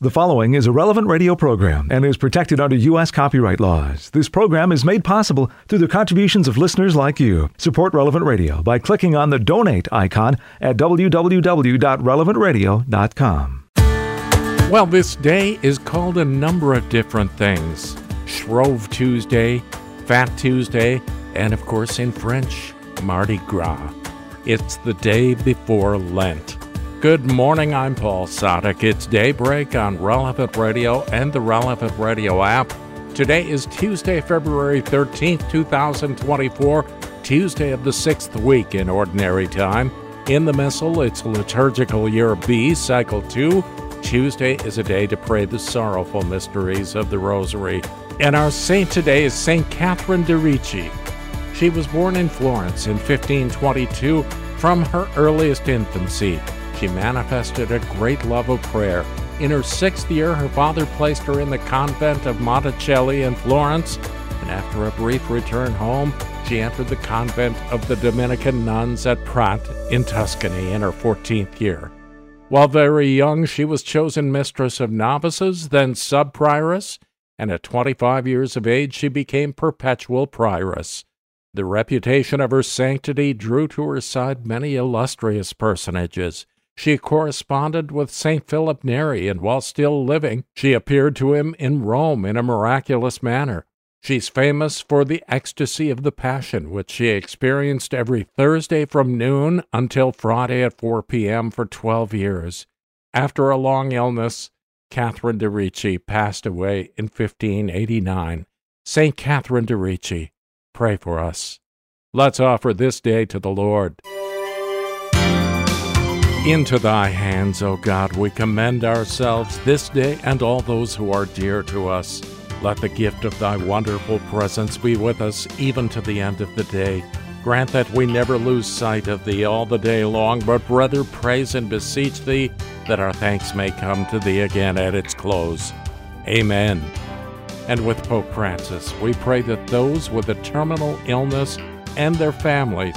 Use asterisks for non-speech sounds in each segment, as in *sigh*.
The following is a relevant radio program and is protected under U.S. copyright laws. This program is made possible through the contributions of listeners like you. Support Relevant Radio by clicking on the donate icon at www.relevantradio.com. Well, this day is called a number of different things Shrove Tuesday, Fat Tuesday, and of course in French, Mardi Gras. It's the day before Lent. Good morning, I'm Paul Sadek. It's daybreak on Relevant Radio and the Relevant Radio app. Today is Tuesday, February 13th, 2024, Tuesday of the sixth week in Ordinary Time. In the Missal, it's liturgical year B, cycle 2. Tuesday is a day to pray the sorrowful mysteries of the Rosary. And our saint today is Saint Catherine de' Ricci. She was born in Florence in 1522 from her earliest infancy. She manifested a great love of prayer. In her sixth year, her father placed her in the convent of Monticelli in Florence, and after a brief return home, she entered the convent of the Dominican nuns at Prat in Tuscany in her 14th year. While very young, she was chosen mistress of novices, then sub prioress, and at 25 years of age, she became perpetual prioress. The reputation of her sanctity drew to her side many illustrious personages. She corresponded with St. Philip Neri, and while still living, she appeared to him in Rome in a miraculous manner. She's famous for the ecstasy of the Passion, which she experienced every Thursday from noon until Friday at 4 p.m. for 12 years. After a long illness, Catherine de' Ricci passed away in 1589. St. Catherine de' Ricci, pray for us. Let's offer this day to the Lord. Into thy hands, O God, we commend ourselves this day and all those who are dear to us. Let the gift of thy wonderful presence be with us even to the end of the day. Grant that we never lose sight of thee all the day long, but rather praise and beseech thee that our thanks may come to thee again at its close. Amen. And with Pope Francis, we pray that those with a terminal illness and their families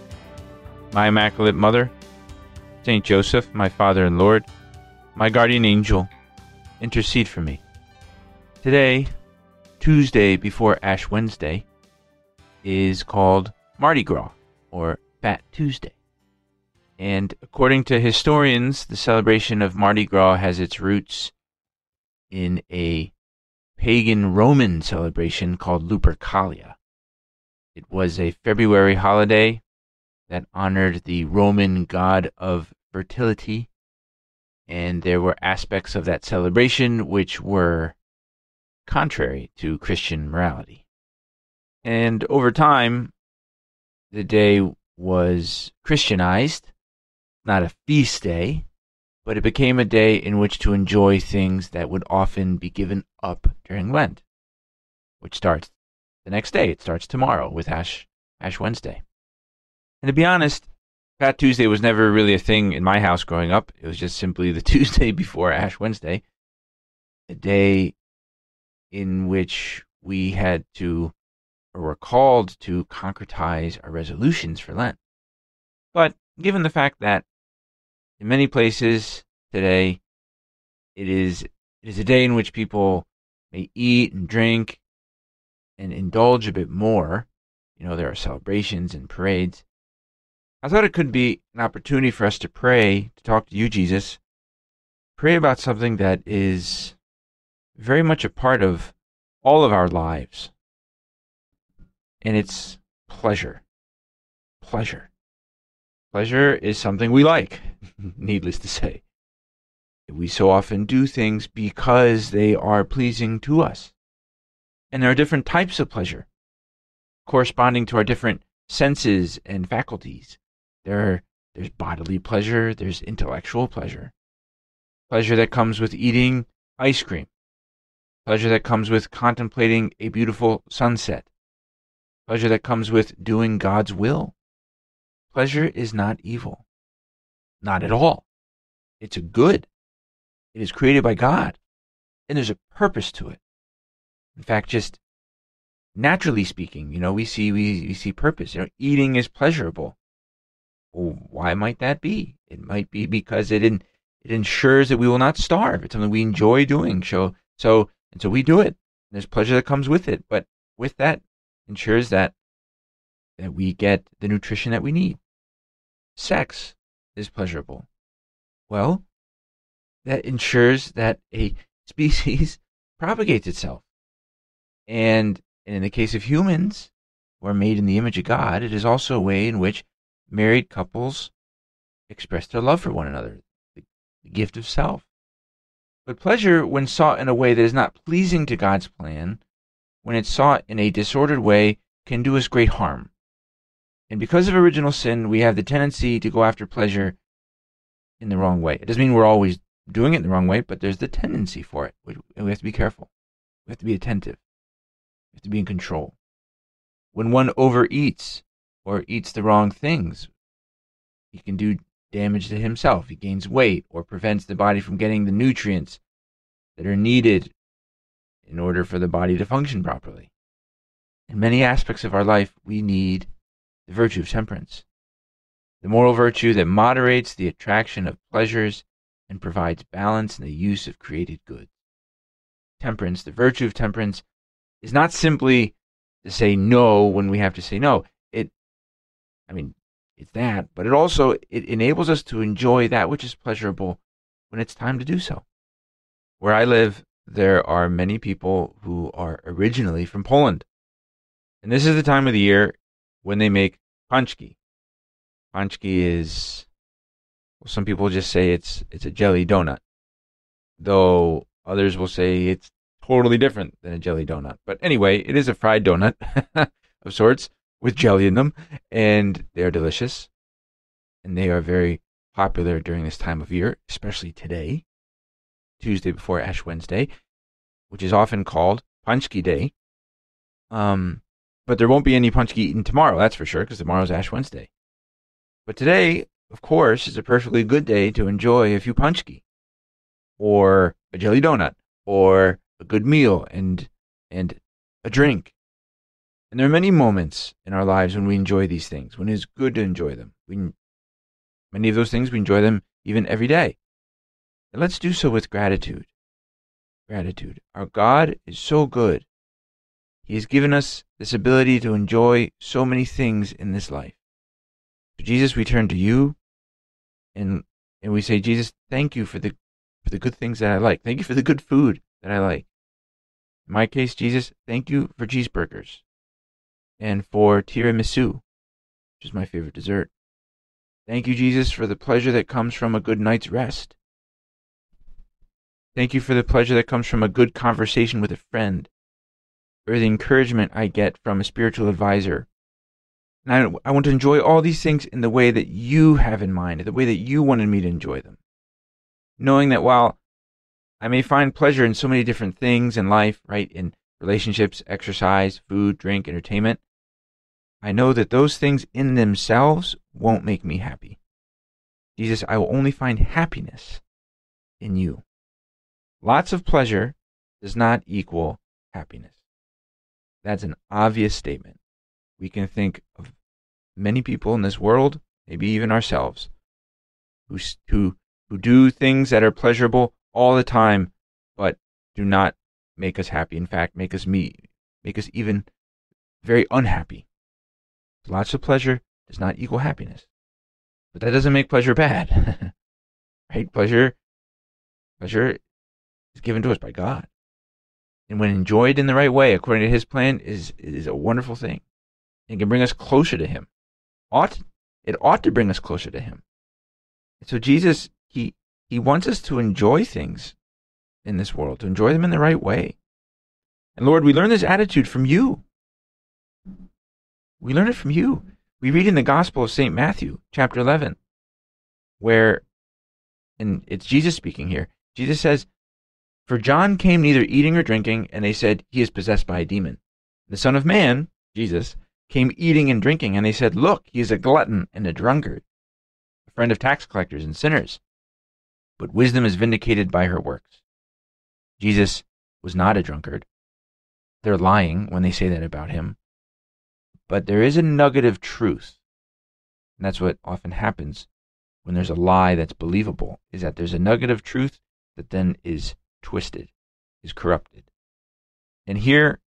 my Immaculate Mother, Saint Joseph, my Father and Lord, my guardian angel, intercede for me. Today, Tuesday before Ash Wednesday, is called Mardi Gras, or Fat Tuesday. And according to historians, the celebration of Mardi Gras has its roots in a pagan Roman celebration called Lupercalia. It was a February holiday that honored the Roman god of fertility. And there were aspects of that celebration which were contrary to Christian morality. And over time, the day was Christianized, not a feast day, but it became a day in which to enjoy things that would often be given up during Lent, which starts the next day. It starts tomorrow with Ash, Ash Wednesday. And to be honest, Fat Tuesday was never really a thing in my house growing up. It was just simply the *laughs* Tuesday before Ash Wednesday, a day in which we had to, or were called to concretize our resolutions for Lent. But given the fact that in many places today, it is, it is a day in which people may eat and drink and indulge a bit more. You know, there are celebrations and parades. I thought it could be an opportunity for us to pray, to talk to you, Jesus, pray about something that is very much a part of all of our lives. And it's pleasure. Pleasure. Pleasure is something we like, *laughs* needless to say. We so often do things because they are pleasing to us. And there are different types of pleasure corresponding to our different senses and faculties. There, there's bodily pleasure, there's intellectual pleasure. Pleasure that comes with eating ice cream, pleasure that comes with contemplating a beautiful sunset, pleasure that comes with doing God's will. Pleasure is not evil. Not at all. It's a good. It is created by God, and there's a purpose to it. In fact, just naturally speaking, you know, we see we, we see purpose. You know, eating is pleasurable. Why might that be? It might be because it in, it ensures that we will not starve. It's something we enjoy doing. So so and so we do it. There's pleasure that comes with it, but with that ensures that that we get the nutrition that we need. Sex is pleasurable. Well, that ensures that a species *laughs* propagates itself. And, and in the case of humans, who are made in the image of God, it is also a way in which married couples express their love for one another, the, gift of self. But pleasure, when sought in a way that is not pleasing to God's plan, when it's sought in a disordered way, can do us great harm. And because of original sin, we have the tendency to go after pleasure in the wrong way. It doesn't mean we're always doing it the wrong way, but there's the tendency for it. And we have to be careful. We have to be attentive. We have to be in control. When one overeats or eats the wrong things, he can do damage to himself. He gains weight or prevents the body from getting the nutrients that are needed in order for the body to function properly. In many aspects of our life, we need the virtue of temperance, the moral virtue that moderates the attraction of pleasures and provides balance in the use of created goods. Temperance, the virtue of temperance, is not simply to say no when we have to say no. I mean, it's that, but it also it enables us to enjoy that which is pleasurable when it's time to do so. Where I live, there are many people who are originally from Poland. And this is the time of the year when they make pączki. Pączki is, well, some people just say it's it's a jelly donut, though others will say it's totally different than a jelly donut. But anyway, it is a fried donut *laughs* of sorts with jelly in them, and they are delicious, and they are very popular during this time of year, especially today, Tuesday before Ash Wednesday, which is often called Pączki Day. Um, but there won't be any pączki eaten tomorrow, that's for sure, because tomorrow's Ash Wednesday. But today, of course, is a perfectly good day to enjoy a few pączki, or a jelly donut, or a good meal and and a drink. And there are many moments in our lives when we enjoy these things, when it is good to enjoy them. We, many of those things we enjoy them even every day. And let's do so with gratitude. Gratitude. Our God is so good he has given us this ability to enjoy so many things in this life. So Jesus, we turn to you and and we say, Jesus, thank you for the for the good things that I like. Thank you for the good food that I like. In my case, Jesus, thank you for cheeseburgers and for tiramisu, which is my favorite dessert. Thank you, Jesus, for the pleasure that comes from a good night's rest. Thank you for the pleasure that comes from a good conversation with a friend or the encouragement I get from a spiritual advisor. And I, I want to enjoy all these things in the way that you have in mind, the way that you wanted me to enjoy them. Knowing that while I may find pleasure in so many different things in life, right? In relationships, exercise, food, drink, entertainment, I know that those things in themselves won't make me happy. Jesus, I will only find happiness in you. Lots of pleasure does not equal happiness. That's an obvious statement. We can think of many people in this world, maybe even ourselves, who, who, who do things that are pleasurable all the time, but do not make us happy. In fact, make us me, make us even very unhappy. Lots of pleasure does not equal happiness, but that doesn't make pleasure bad, *laughs* right? Pleasure, pleasure is given to us by God and when enjoyed in the right way, according to His plan, is is a wonderful thing, and can bring us closer to Him. Ought it ought to bring us closer to Him. And so Jesus, he he wants us to enjoy things in this world, to enjoy them in the right way. And Lord, we learn this attitude from you. We learn it from you. We read in the Gospel of St. Matthew, chapter 11, where, and it's Jesus speaking here, Jesus says, For John came neither eating or drinking, and they said, He is possessed by a demon. The Son of Man, Jesus, came eating and drinking, and they said, Look, he is a glutton and a drunkard, a friend of tax collectors and sinners. But wisdom is vindicated by her works. Jesus was not a drunkard. They're lying when they say that about him. But there is a nugget of truth. And that's what often happens when there's a lie that's believable, is that there's a nugget of truth that then is twisted, is corrupted. And here,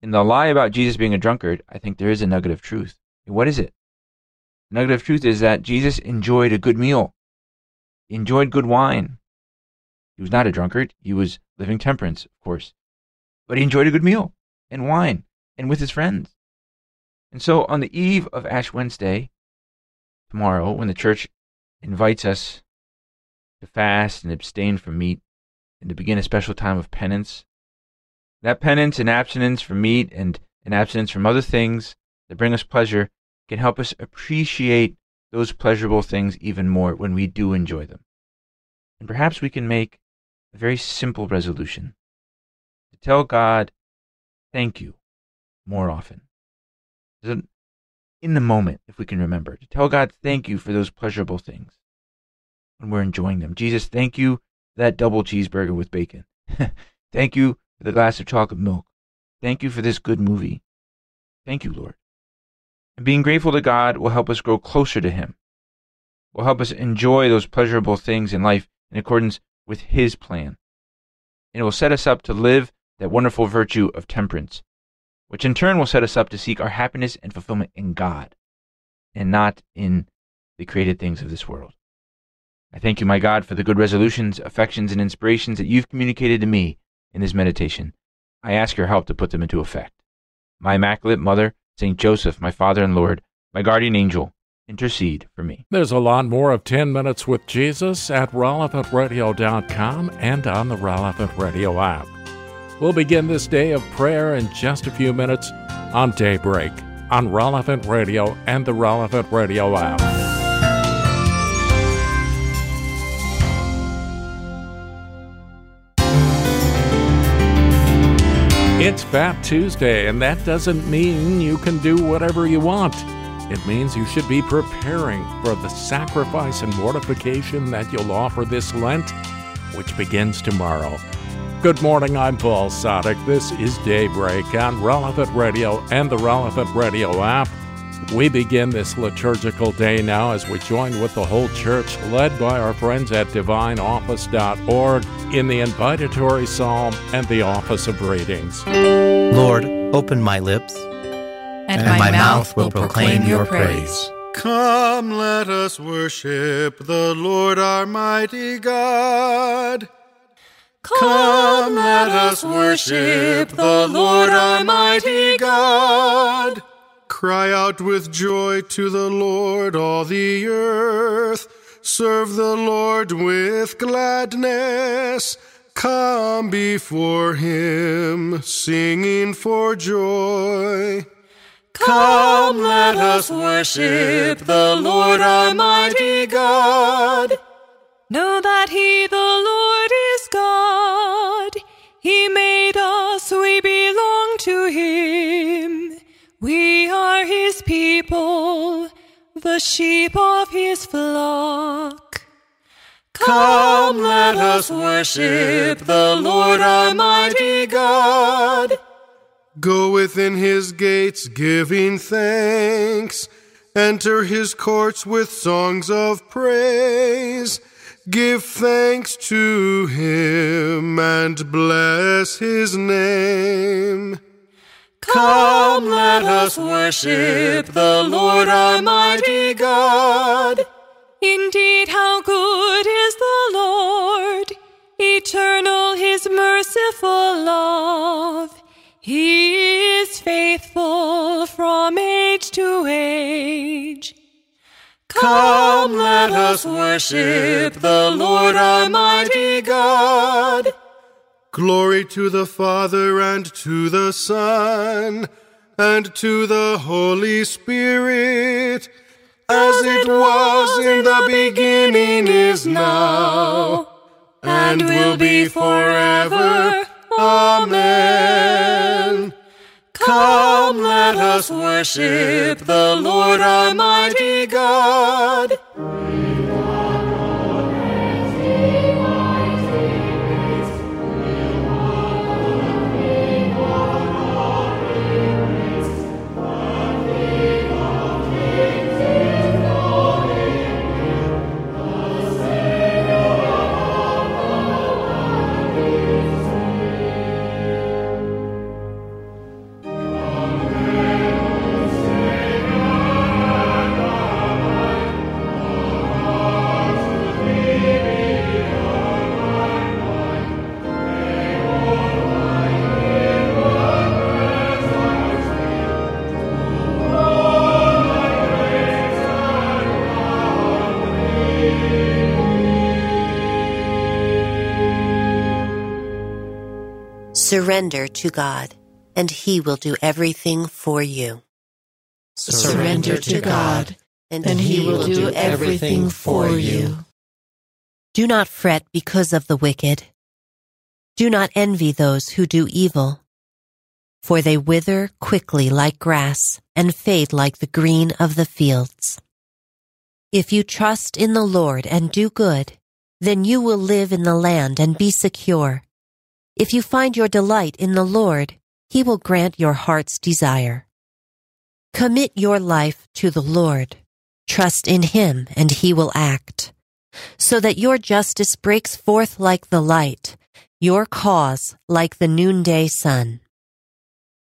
in the lie about Jesus being a drunkard, I think there is a nugget of truth. What is it? The nugget of truth is that Jesus enjoyed a good meal, he enjoyed good wine. He was not a drunkard. He was living temperance, of course. But he enjoyed a good meal and wine and with his friends. And so on the eve of Ash Wednesday, tomorrow, when the church invites us to fast and abstain from meat and to begin a special time of penance. That penance and abstinence from meat and an abstinence from other things that bring us pleasure can help us appreciate those pleasurable things even more when we do enjoy them. And perhaps we can make a very simple resolution to tell God, thank you more often. In the moment, if we can remember, to tell God, thank you for those pleasurable things when we're enjoying them. Jesus, thank you for that double cheeseburger with bacon. *laughs* thank you for the glass of chocolate milk. Thank you for this good movie. Thank you, Lord. And being grateful to God will help us grow closer to Him, will help us enjoy those pleasurable things in life in accordance with His plan. And it will set us up to live that wonderful virtue of temperance, which in turn will set us up to seek our happiness and fulfillment in God and not in the created things of this world. I thank you, my God, for the good resolutions, affections, and inspirations that you've communicated to me in this meditation. I ask your help to put them into effect. My Immaculate Mother, St. Joseph, my Father and Lord, my guardian angel, intercede for me. There's a lot more of 10 Minutes with Jesus at relevantradio.com and on the Relevant Radio app. We'll begin this day of prayer in just a few minutes on Daybreak on Relevant Radio and the Relevant Radio app. It's Fat Tuesday, and that doesn't mean you can do whatever you want. It means you should be preparing for the sacrifice and mortification that you'll offer this Lent, which begins tomorrow. Good morning, I'm Paul Sadek. This is Daybreak on Relevant Radio and the Relevant Radio app. We begin this liturgical day now as we join with the whole church, led by our friends at divineoffice.org, in the invitatory psalm and the office of readings. Lord, open my lips, and, and my, my, mouth will proclaim your praise. Come, let us worship the Lord our mighty God. Come, let us worship the Lord our mighty God. Cry out with joy to the Lord, all the earth. Serve the Lord with gladness. Come before him, singing for joy. Come, let us worship the Lord our mighty God. Know that he, the Lord, is God. He made us, we belong to him. We are his people, the sheep of his flock. Come, let us worship the Lord our mighty God. Go within his gates giving thanks. Enter his courts with songs of praise. Give thanks to him and bless his name. Come, let us worship the Lord our mighty God. Indeed, how good is the Lord! Eternal his merciful love. He is faithful from age to age. Come, let us worship the Lord our mighty God. Glory to the Father and to the Son and to the Holy Spirit, as it was in the beginning is now, and will be forever. Amen. Come, let us worship the Lord our mighty God. Surrender to God, and He will do everything for you. Surrender to God, and He will do everything for you. Do not fret because of the wicked. Do not envy those who do evil, for they wither quickly like grass and fade like the green of the fields. If you trust in the Lord and do good, then you will live in the land and be secure. If you find your delight in the Lord, He will grant your heart's desire. Commit your life to the Lord. Trust in Him, and He will act, so that your justice breaks forth like the light, your cause like the noonday sun.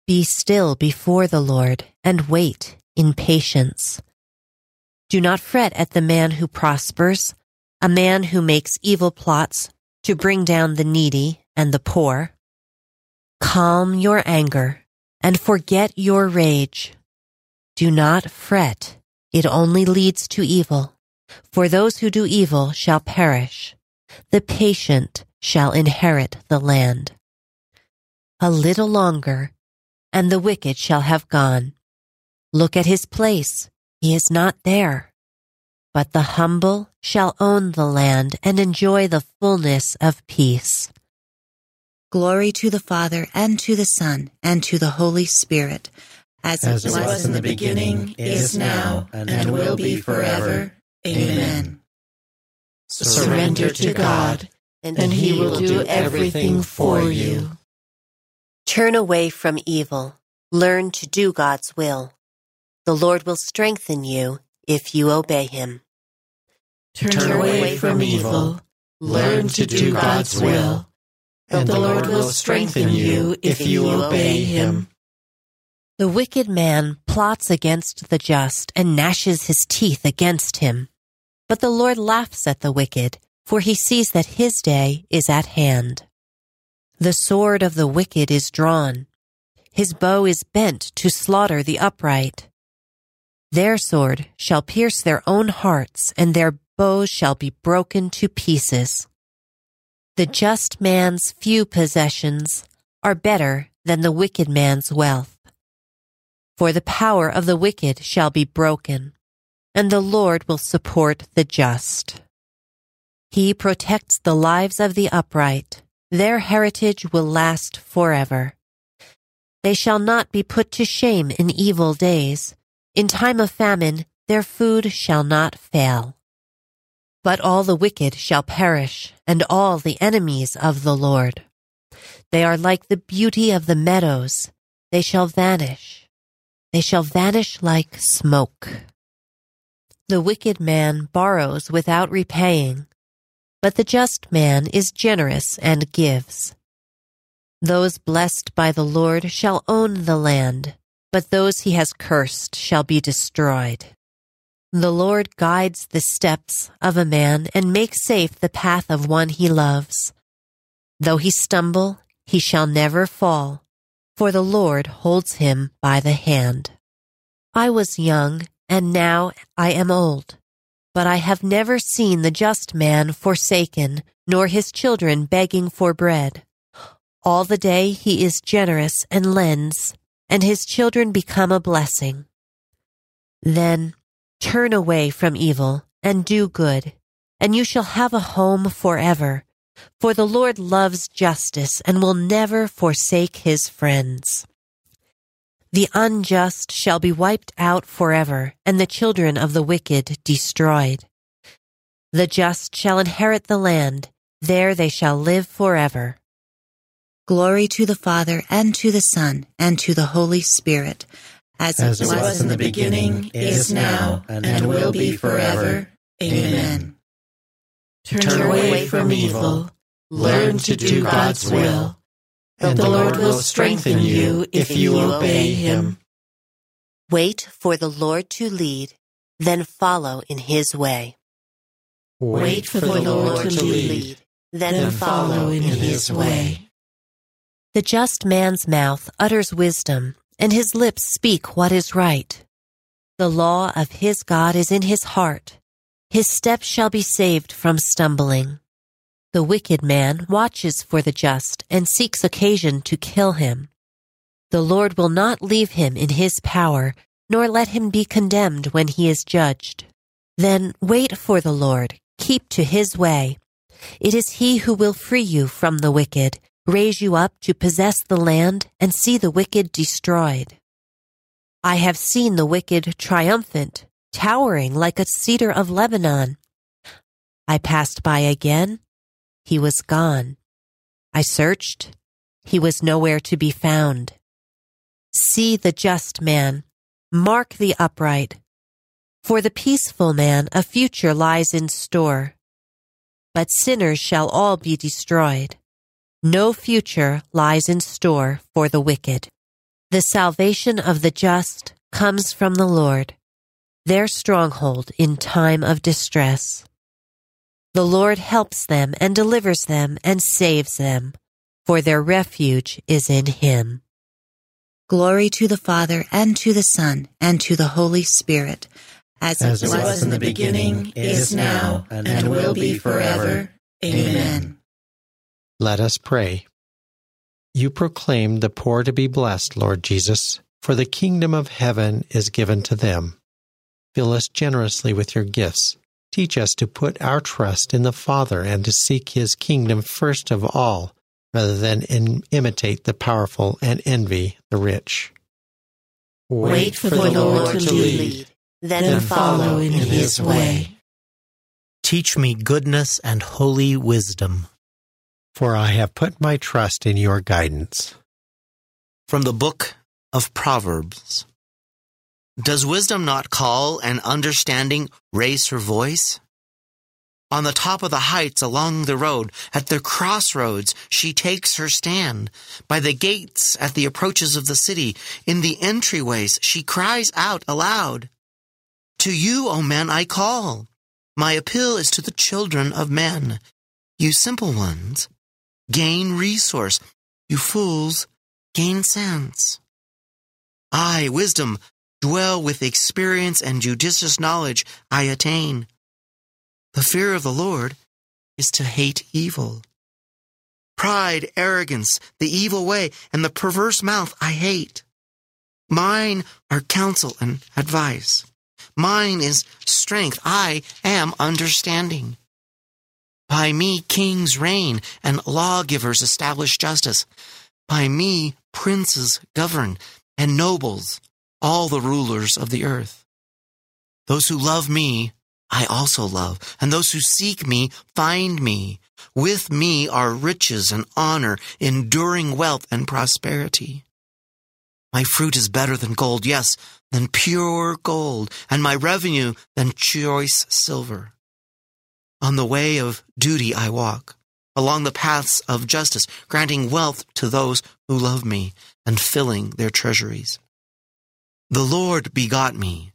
Be still before the Lord, and wait in patience. Do not fret at the man who prospers, a man who makes evil plots to bring down the needy and the poor. Calm your anger and forget your rage. Do not fret, it only leads to evil. For those who do evil shall perish. The patient shall inherit the land. A little longer, and the wicked shall have gone. Look at his place, he is not there. But the humble shall own the land and enjoy the fullness of peace. Glory to the Father, and to the Son, and to the Holy Spirit, as, As it was in the beginning, is now, and will be forever. Amen. Surrender to God, and He will do everything for you. Turn away from evil. Learn to do God's will. The Lord will strengthen you if you obey Him. Turn away from evil. Learn to do God's will. And the Lord will strengthen you if you obey Him. The wicked man plots against the just and gnashes his teeth against him. But the Lord laughs at the wicked, for he sees that his day is at hand. The sword of the wicked is drawn. His bow is bent to slaughter the upright. Their sword shall pierce their own hearts, and their bows shall be broken to pieces. The just man's few possessions are better than the wicked man's wealth. For the power of the wicked shall be broken, and the Lord will support the just. He protects the lives of the upright. Their heritage will last forever. They shall not be put to shame in evil days. In time of famine, their food shall not fail. But all the wicked shall perish, and all the enemies of the Lord. They are like the beauty of the meadows. They shall vanish. They shall vanish like smoke. The wicked man borrows without repaying, but the just man is generous and gives. Those blessed by the Lord shall own the land, but those he has cursed shall be destroyed. The Lord guides the steps of a man and makes safe the path of one he loves. Though he stumble, he shall never fall, for the Lord holds him by the hand. I was young, and now I am old, but I have never seen the just man forsaken, nor his children begging for bread. All the day he is generous and lends, and his children become a blessing. Then turn away from evil and do good, and you shall have a home forever. For the Lord loves justice and will never forsake his friends. The unjust shall be wiped out forever, and the children of the wicked destroyed. The just shall inherit the land, there they shall live forever. Glory to the Father, and to the Son, and to the Holy Spirit, as, as it was in the beginning, is now, and will be forever. Amen. Turn away from evil, learn to do God's will, and the Lord will strengthen you if you obey Him. Wait for the Lord to lead, then follow in His way. Wait for the Lord to lead, then follow in His way. The just man's mouth utters wisdom, and his lips speak what is right. The law of his God is in his heart. His steps shall be saved from stumbling. The wicked man watches for the just and seeks occasion to kill him. The Lord will not leave him in his power, nor let him be condemned when he is judged. Then wait for the Lord, keep to his way. It is he who will free you from the wicked raise you up to possess the land and see the wicked destroyed. I have seen the wicked triumphant, towering like a cedar of Lebanon. I passed by again. He was gone. I searched. He was nowhere to be found. See the just man. Mark the upright. For the peaceful man, a future lies in store. But sinners shall all be destroyed. No future lies in store for the wicked. The salvation of the just comes from the Lord, their stronghold in time of distress. The Lord helps them and delivers them and saves them, for their refuge is in Him. Glory to the Father, and to the Son, and to the Holy Spirit, as, as it was in the beginning, is now, and will be forever. Amen. Let us pray. You proclaim the poor to be blessed, Lord Jesus, for the kingdom of heaven is given to them. Fill us generously with your gifts. Teach us to put our trust in the Father and to seek his kingdom first of all, rather than in, imitate the powerful and envy the rich. Wait for the Lord to lead, then follow in his way. Teach me goodness and holy wisdom for I have put my trust in your guidance. From the book of Proverbs Does wisdom not call and understanding raise her voice? On the top of the heights along the road, at the crossroads, she takes her stand. By the gates, at the approaches of the city, in the entryways, she cries out aloud. To you, O men, I call. My appeal is to the children of men. You simple ones, gain resource. You fools, gain sense. I, wisdom, dwell with experience and judicious knowledge I attain. The fear of the Lord is to hate evil. Pride, arrogance, the evil way, and the perverse mouth I hate. Mine are counsel and advice. Mine is strength. I am understanding. By me kings reign and lawgivers establish justice. By me princes govern and nobles, all the rulers of the earth. Those who love me, I also love, and those who seek me find me. With me are riches and honor, enduring wealth and prosperity. My fruit is better than gold, yes, than pure gold, and my revenue than choice silver. On the way of duty I walk, along the paths of justice, granting wealth to those who love me and filling their treasuries. The Lord begot me,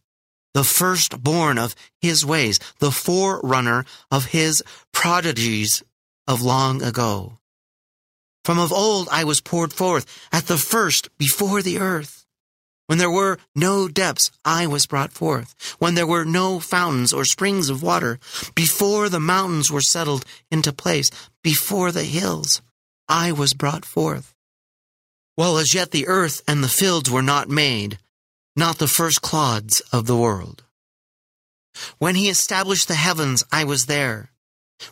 the firstborn of his ways, the forerunner of his prodigies of long ago. From of old I was poured forth at the first before the earth. When there were no depths, I was brought forth. When there were no fountains or springs of water, before the mountains were settled into place, before the hills, I was brought forth. While as yet the earth and the fields were not made, not the first clods of the world. When he established the heavens, I was there.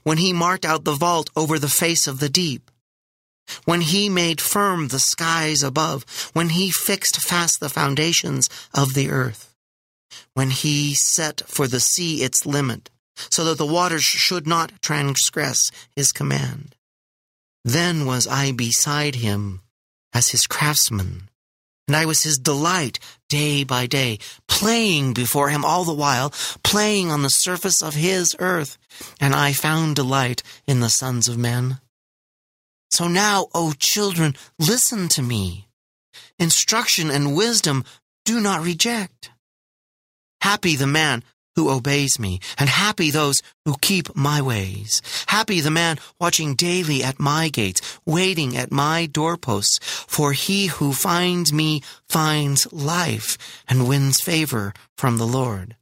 when he marked out the vault over the face of the deep, when he made firm the skies above, when he fixed fast the foundations of the earth, when he set for the sea its limit, so that the waters should not transgress his command. Then was I beside him as his craftsman, and I was his delight day by day, playing before him all the while, playing on the surface of his earth, and I found delight in the sons of men. So now, O children, listen to me. Instruction and wisdom do not reject. Happy the man who obeys me, and happy those who keep my ways. Happy the man watching daily at my gates, waiting at my doorposts, for he who finds me finds life and wins favor from the Lord.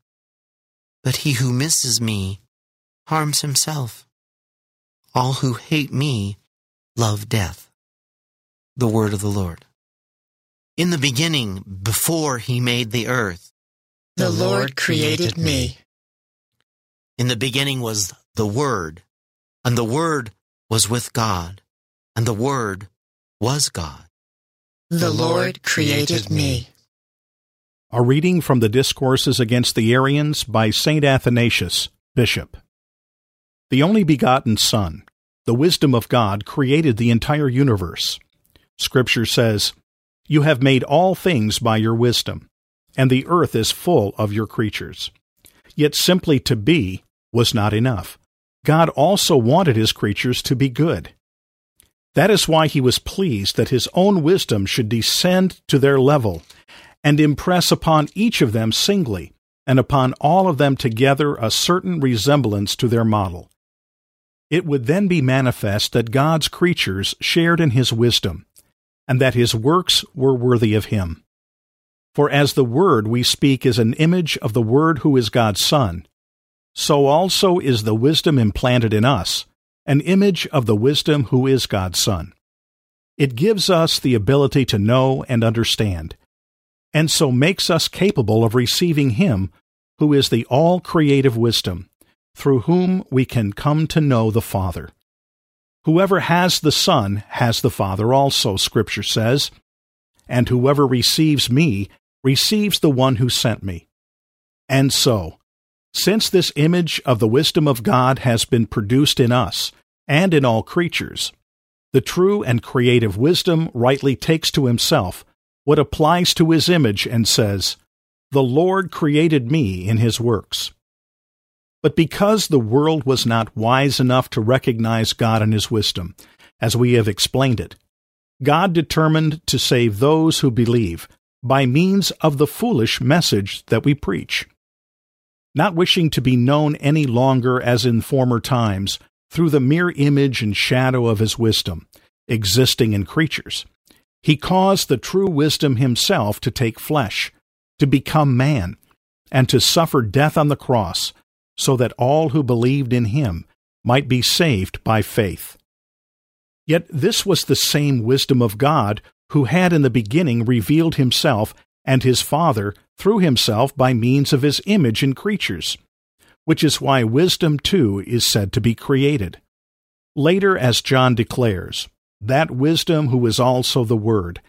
But he who misses me harms himself. All who hate me love death. The word of the Lord. In the beginning, before he made the earth, the Lord created me. In the beginning was the Word, and the Word was with God, and the Word was God. The Lord created me. A reading from the Discourses Against the Arians by St. Athanasius, Bishop. The only begotten Son, the wisdom of God, created the entire universe. Scripture says, You have made all things by your wisdom and the earth is full of your creatures. Yet simply to be was not enough. God also wanted his creatures to be good. That is why he was pleased that his own wisdom should descend to their level and impress upon each of them singly and upon all of them together a certain resemblance to their model. It would then be manifest that God's creatures shared in his wisdom, and that his works were worthy of him. For as the Word we speak is an image of the Word who is God's Son, so also is the wisdom implanted in us, an image of the wisdom who is God's Son. It gives us the ability to know and understand, and so makes us capable of receiving Him who is the all creative wisdom, through whom we can come to know the Father. Whoever has the Son has the Father also, Scripture says, and whoever receives me receives the one who sent me. And so, since this image of the wisdom of God has been produced in us and in all creatures, the true and creative wisdom rightly takes to himself what applies to his image and says, The Lord created me in his works. But because the world was not wise enough to recognize God and his wisdom, as we have explained it, God determined to save those who believe by means of the foolish message that we preach. Not wishing to be known any longer as in former times, through the mere image and shadow of his wisdom, existing in creatures, he caused the true wisdom himself to take flesh, to become man, and to suffer death on the cross, so that all who believed in him might be saved by faith. Yet this was the same wisdom of God who had in the beginning revealed himself and his Father through himself by means of his image in creatures, which is why wisdom too is said to be created. Later, as John declares, that wisdom who is also the Word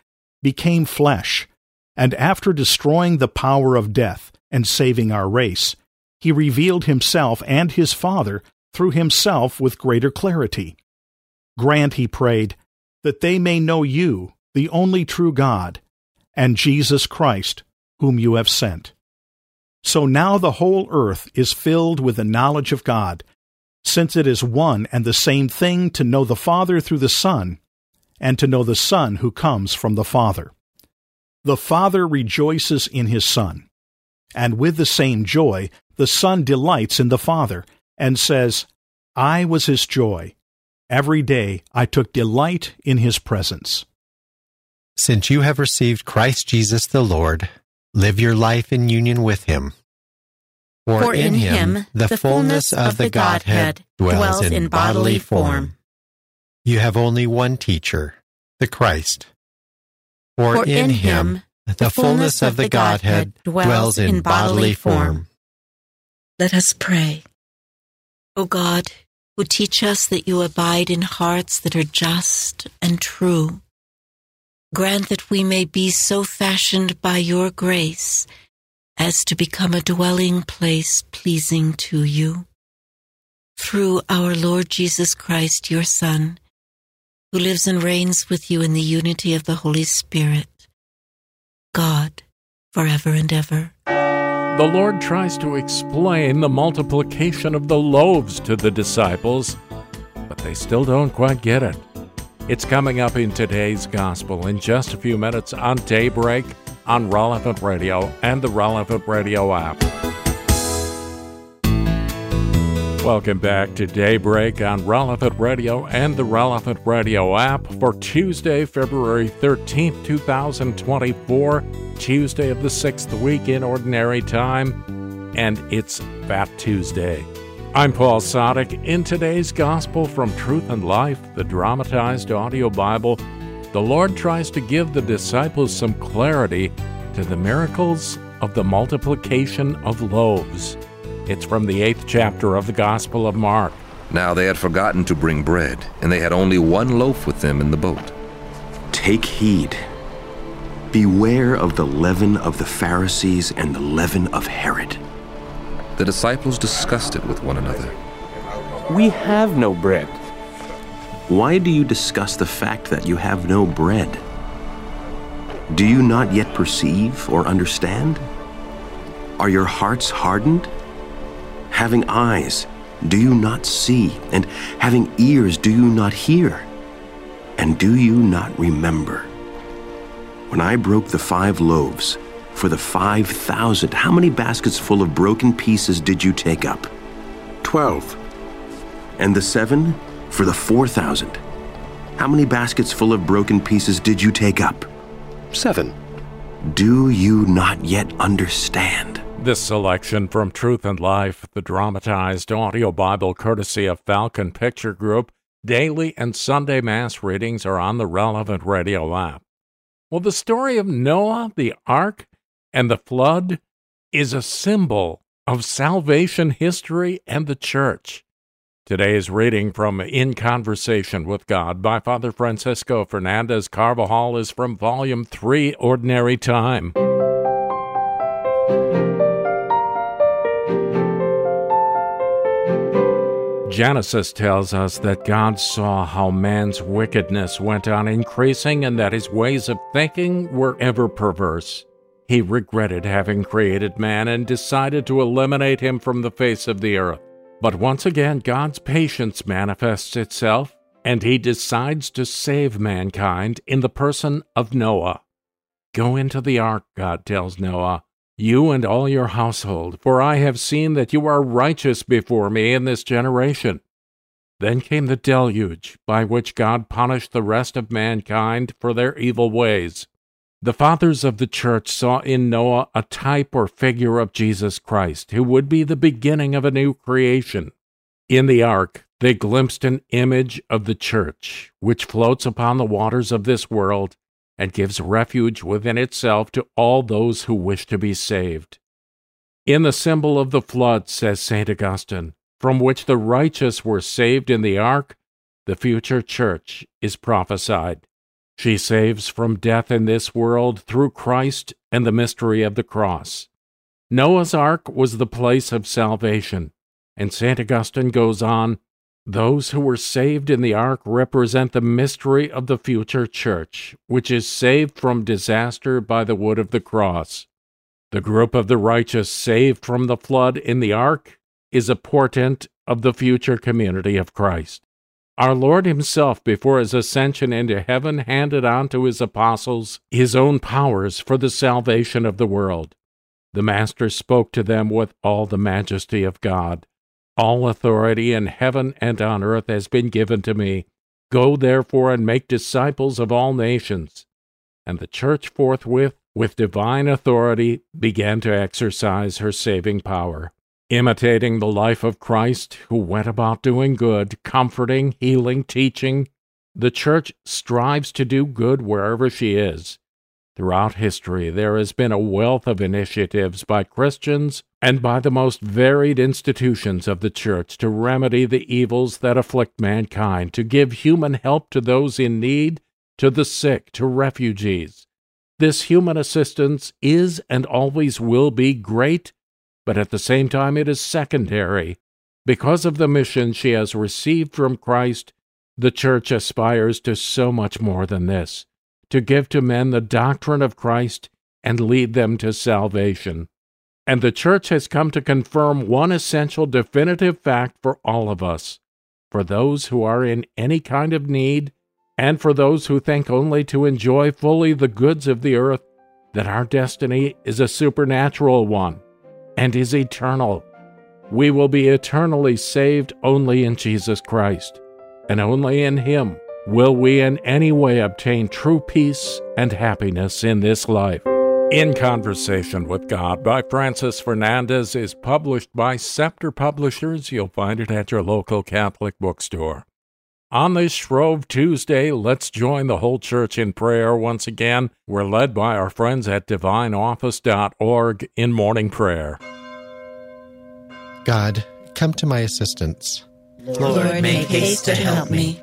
became flesh, and after destroying the power of death and saving our race, he revealed himself and his Father through himself with greater clarity. Grant, he prayed, that they may know you, the only true God, and Jesus Christ, whom you have sent. So now the whole earth is filled with the knowledge of God, since it is one and the same thing to know the Father through the Son, and to know the Son who comes from the Father. The Father rejoices in his Son, and with the same joy the Son delights in the Father, and says, I was his joy. Every day I took delight in his presence. Since you have received Christ Jesus the Lord, live your life in union with him. For, For in him the fullness of the Godhead dwells in bodily form. You have only one teacher, the Christ. For, For in him the fullness of the Godhead dwells in bodily form. Let us pray. O God, who teach us that you abide in hearts that are just and true. Grant that we may be so fashioned by your grace as to become a dwelling place pleasing to you. Through our Lord Jesus Christ, your Son, who lives and reigns with you in the unity of the Holy Spirit, God, forever and ever. The Lord tries to explain the multiplication of the loaves to the disciples, but they still don't quite get it. It's coming up in today's gospel in just a few minutes on Daybreak on Relevant Radio and the Relevant Radio app. Welcome back to Daybreak on Relevant Radio and the Relevant Radio app for Tuesday, February 13th, 2024, Tuesday of the sixth week in Ordinary Time, and it's Fat Tuesday. I'm Paul Sadek. In today's Gospel from Truth and Life, the dramatized audio Bible, the Lord tries to give the disciples some clarity to the miracles of the multiplication of loaves. It's from the eighth chapter of the Gospel of Mark. Now they had forgotten to bring bread, and they had only one loaf with them in the boat. Take heed. Beware of the leaven of the Pharisees and the leaven of Herod. The disciples discussed it with one another. We have no bread. Why do you discuss the fact that you have no bread? Do you not yet perceive or understand? Are your hearts hardened? Having eyes, do you not see? And having ears, do you not hear? And do you not remember? When I broke the five loaves for the five thousand, how many baskets full of broken pieces did you take up? Twelve. And the seven for the four thousand, how many baskets full of broken pieces did you take up? Seven. Do you not yet understand? This selection from Truth and Life, the dramatized audio Bible courtesy of Falcon Picture Group, daily and Sunday Mass readings are on the relevant radio app. Well, the story of Noah, the ark, and the flood is a symbol of salvation history and the church. Today's reading from In Conversation with God by Father Francisco Fernandez Carvajal is from Volume 3, Ordinary Time. Genesis tells us that God saw how man's wickedness went on increasing and that his ways of thinking were ever perverse. He regretted having created man and decided to eliminate him from the face of the earth. But once again, God's patience manifests itself, and he decides to save mankind in the person of Noah. Go into the ark, God tells Noah you and all your household, for I have seen that you are righteous before me in this generation. Then came the deluge, by which God punished the rest of mankind for their evil ways. The fathers of the church saw in Noah a type or figure of Jesus Christ, who would be the beginning of a new creation. In the ark, they glimpsed an image of the church, which floats upon the waters of this world and gives refuge within itself to all those who wish to be saved. In the symbol of the flood, says St. Augustine, from which the righteous were saved in the ark, the future church is prophesied. She saves from death in this world through Christ and the mystery of the cross. Noah's ark was the place of salvation, and St. Augustine goes on those who were saved in the ark represent the mystery of the future church, which is saved from disaster by the wood of the cross. The group of the righteous saved from the flood in the ark is a portent of the future community of Christ. Our Lord Himself, before His ascension into heaven, handed on to His apostles His own powers for the salvation of the world. The Master spoke to them with all the majesty of God. All authority in heaven and on earth has been given to me. Go therefore and make disciples of all nations. And the church forthwith, with divine authority, began to exercise her saving power. Imitating the life of Christ, who went about doing good, comforting, healing, teaching, the church strives to do good wherever she is. Throughout history, there has been a wealth of initiatives by Christians and by the most varied institutions of the Church to remedy the evils that afflict mankind, to give human help to those in need, to the sick, to refugees. This human assistance is and always will be great, but at the same time it is secondary. Because of the mission she has received from Christ, the Church aspires to so much more than this to give to men the doctrine of Christ and lead them to salvation. And the Church has come to confirm one essential definitive fact for all of us for those who are in any kind of need, and for those who think only to enjoy fully the goods of the earth, that our destiny is a supernatural one and is eternal. We will be eternally saved only in Jesus Christ, and only in Him will we in any way obtain true peace and happiness in this life. In Conversation with God by Francis Fernandez is published by Scepter Publishers. You'll find it at your local Catholic bookstore. On this Shrove Tuesday, let's join the whole church in prayer once again. We're led by our friends at divineoffice.org in morning prayer. God, come to my assistance. Lord, make haste to help me.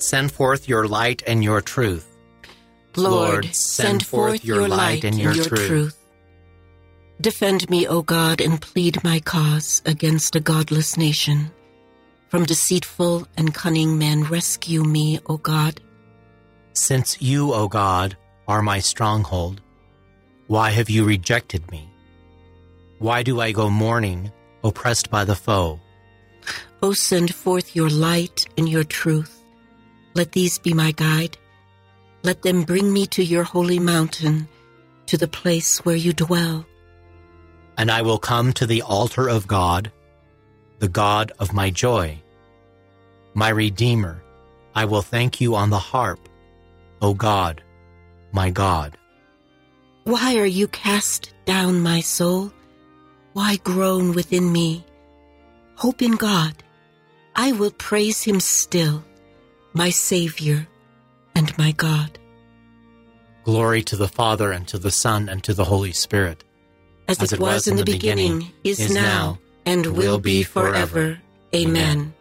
Lord, send forth your light and your truth. Lord, send forth your light and your truth. Defend me, O God, and plead my cause against a godless nation. From deceitful and cunning men, rescue me, O God. Since you, O God, are my stronghold, why have you rejected me? Why do I go mourning, oppressed by the foe? O send forth your light and your truth. Let these be my guide. Let them bring me to your holy mountain, to the place where you dwell. And I will come to the altar of God, the God of my joy. My Redeemer, I will thank you on the harp, O God, my God. Why are you cast down, my soul? Why groan within me? Hope in God. I will praise him still, my Savior and my God. Glory to the Father, and to the Son, and to the Holy Spirit. As, it, was, in the beginning, is, now, and will be forever. Amen.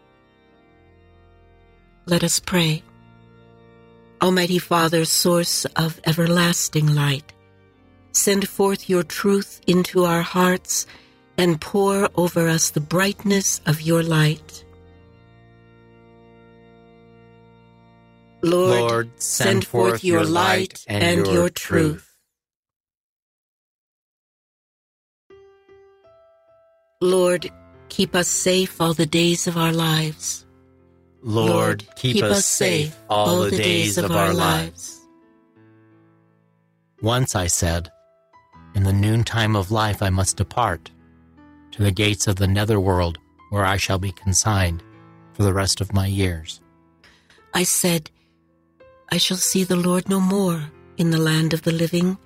Let us pray. Almighty Father, source of everlasting light, send forth your truth into our hearts and pour over us the brightness of your light. Lord, Lord, send forth your light and your truth. Lord, keep us safe all the days of our lives. Lord, keep, us safe all the days of our lives. Once I said, In the noontime of life I must depart to the gates of the netherworld, where I shall be consigned for the rest of my years. I said, I shall see the Lord no more in the land of the living.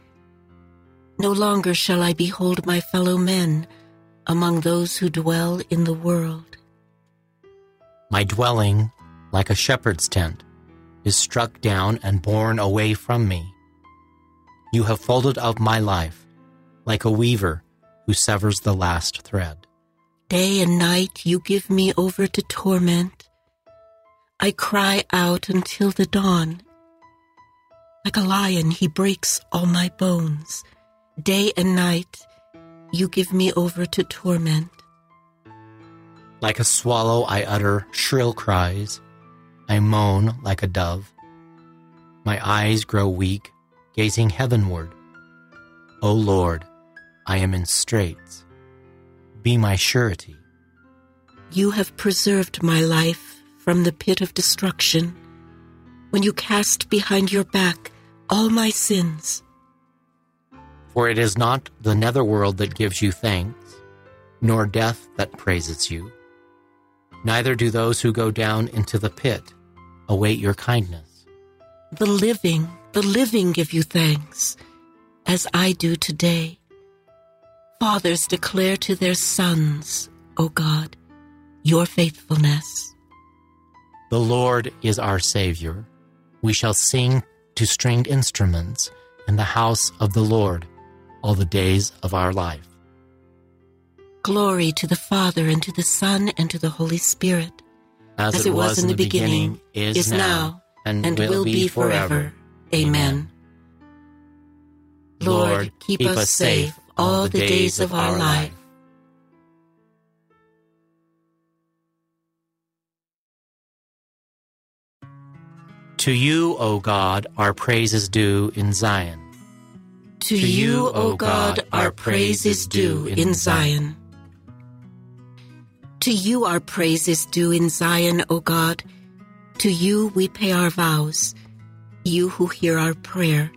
No longer shall I behold my fellow men among those who dwell in the world. My dwelling, like a shepherd's tent, is struck down and borne away from me. You have folded up my life, like a weaver who severs the last thread. Day and night you give me over to torment. I cry out until the dawn. Like a lion, he breaks all my bones. Day and night you give me over to torment. Like a swallow, I utter shrill cries. I moan like a dove. My eyes grow weak, gazing heavenward. O Lord, I am in straits. Be my surety. You have preserved my life from the pit of destruction when you cast behind your back all my sins. For it is not the netherworld that gives you thanks, nor death that praises you. Neither do those who go down into the pit await your kindness. The living, the living give you thanks, as I do today. Fathers declare to their sons, O God, your faithfulness. The Lord is our Savior. We shall sing to stringed instruments in the house of the Lord all the days of our life. Glory to the Father, and to the Son, and to the Holy Spirit. As, it was, in the beginning, is, now, and, will, be forever. Amen. Lord, keep us safe all the days of our life. To you, O God, our praise is due in Zion. To you, O God, our praise is due in Zion. To you our praise is due in Zion, O God. To you we pay our vows, you who hear our prayer.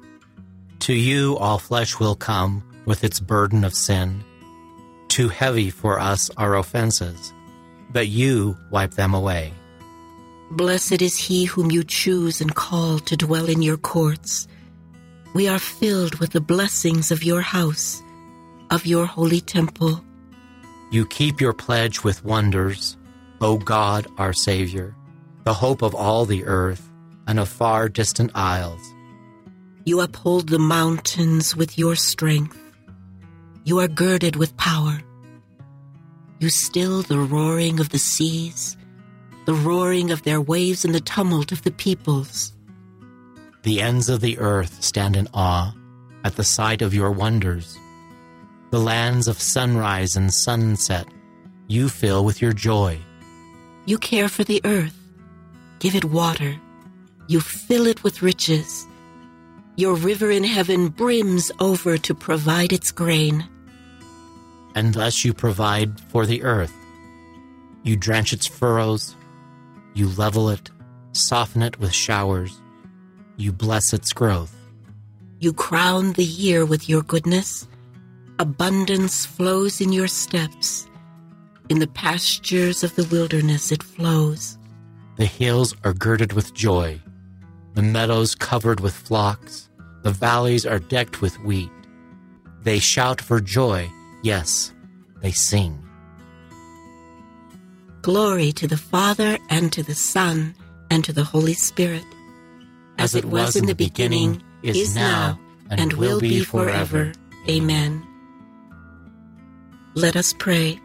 To you all flesh will come with its burden of sin. Too heavy for us are offenses, but you wipe them away. Blessed is he whom you choose and call to dwell in your courts. We are filled with the blessings of your house, of your holy temple. You keep your pledge with wonders, O God, our Savior, the hope of all the earth and of far distant isles. You uphold the mountains with your strength. You are girded with power. You still the roaring of the seas, the roaring of their waves and the tumult of the peoples. The ends of the earth stand in awe at the sight of your wonders. The lands of sunrise and sunset you fill with your joy. You care for the earth. Give it water. You fill it with riches. Your river in heaven brims over to provide its grain. And thus you provide for the earth. You drench its furrows. You level it, soften it with showers. You bless its growth. You crown the year with your goodness. Abundance flows in your steps. In the pastures of the wilderness it flows. The hills are girded with joy, the meadows covered with flocks, the valleys are decked with wheat. They shout for joy, yes, they sing. Glory to the Father, and to the Son, and to the Holy Spirit. As, it was in the beginning, is now, and will be forever. Amen. Let us pray.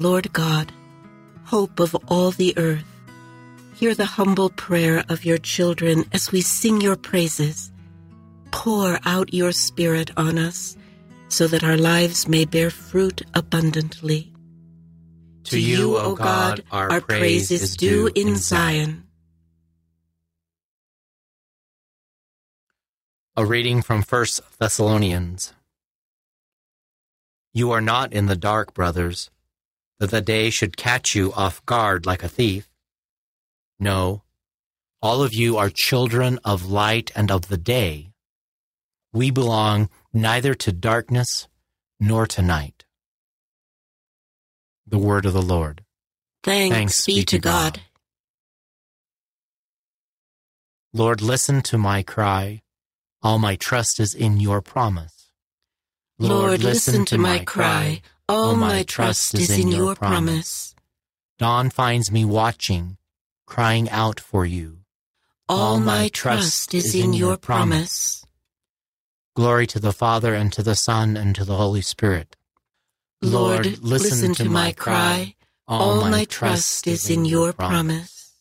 Lord God, hope of all the earth, hear the humble prayer of your children as we sing your praises. Pour out your Spirit on us so that our lives may bear fruit abundantly. To you, O God, our praise is due in Zion. A reading from 1 Thessalonians. You are not in the dark, brothers, that the day should catch you off guard like a thief. No, all of you are children of light and of the day. We belong neither to darkness nor to night. The word of the Lord. Thanks, Thanks be, be to God. God. Lord, listen to my cry. All my trust is in your promise. Lord, listen to my cry. All my trust is in your promise. Dawn finds me watching, crying out for you. All my trust is in your promise. Glory to the Father, and to the Son, and to the Holy Spirit. Lord, listen to my cry. All my trust is in your promise.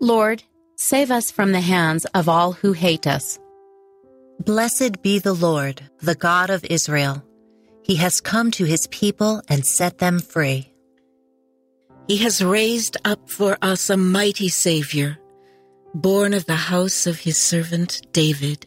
Lord, save us from the hands of all who hate us. Blessed be the Lord, the God of Israel. He has come to his people and set them free. He has raised up for us a mighty Savior born of the house of his servant David.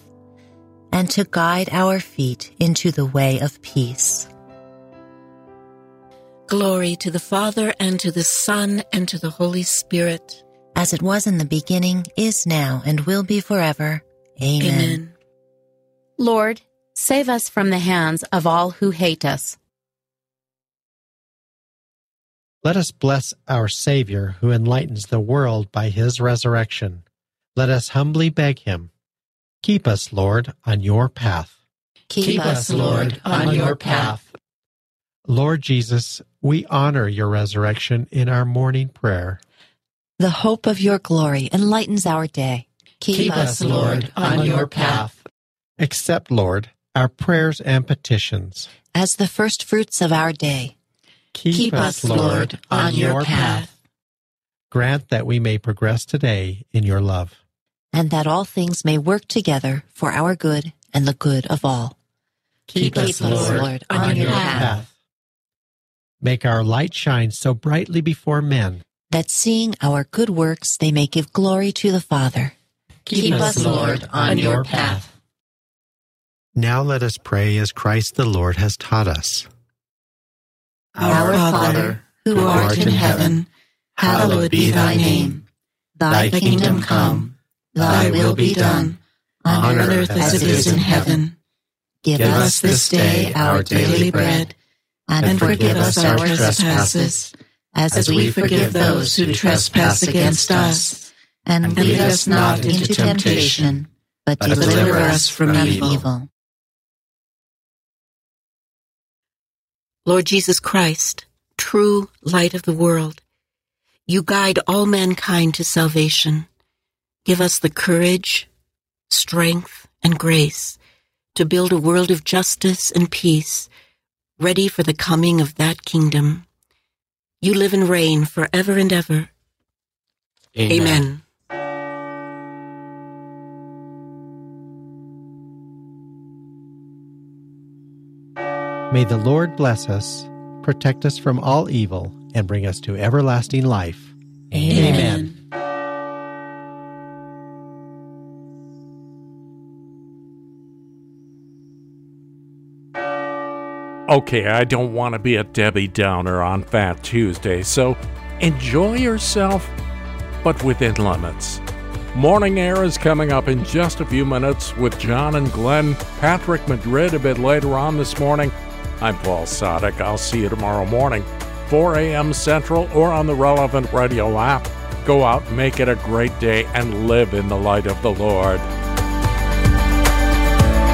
and to guide our feet into the way of peace. Glory to the Father, and to the Son, and to the Holy Spirit. As it was in the beginning, is now, and will be forever. Amen. Amen. Lord, save us from the hands of all who hate us Let us bless our Savior who enlightens the world by his resurrection. Let us humbly beg him. Keep us, Lord, on your path. Keep, Keep us, Lord, on your path. Lord Jesus, we honor your resurrection in our morning prayer. The hope of your glory enlightens our day. Keep, Keep us, Lord, on your path. Accept, Lord, our prayers and petitions. As the first fruits of our day. Keep, Keep us, Lord, on your path. Grant that we may progress today in your love. And that all things may work together for our good and the good of all. Keep, Keep us, Lord, Lord, on, on your path. path. Make our light shine so brightly before men that seeing our good works they may give glory to the Father. Keep, Keep us, Lord, on your path. Now let us pray as Christ the Lord has taught us. Our Father, who art in heaven, hallowed be thy name. Thy kingdom come, Thy will be done, on earth as it is in heaven. Give us this day our daily bread, and forgive us our trespasses, as we forgive those who trespass against us. And lead us not into temptation, but deliver us from evil. Lord Jesus Christ, true light of the world, you guide all mankind to salvation Give us the courage, strength, and grace to build a world of justice and peace, ready for the coming of that kingdom. You live and reign forever and ever. Amen. Amen. May the Lord bless us, protect us from all evil, and bring us to everlasting life. Amen. Okay, I don't want to be a Debbie Downer on Fat Tuesday, so enjoy yourself, but within limits. Morning Air is coming up in just a few minutes with John and Glenn, Patrick Madrid a bit later on this morning. I'm Paul Sadek. I'll see you tomorrow morning, 4 a.m. Central, or on the relevant radio app. Go out, make it a great day, and live in the light of the Lord.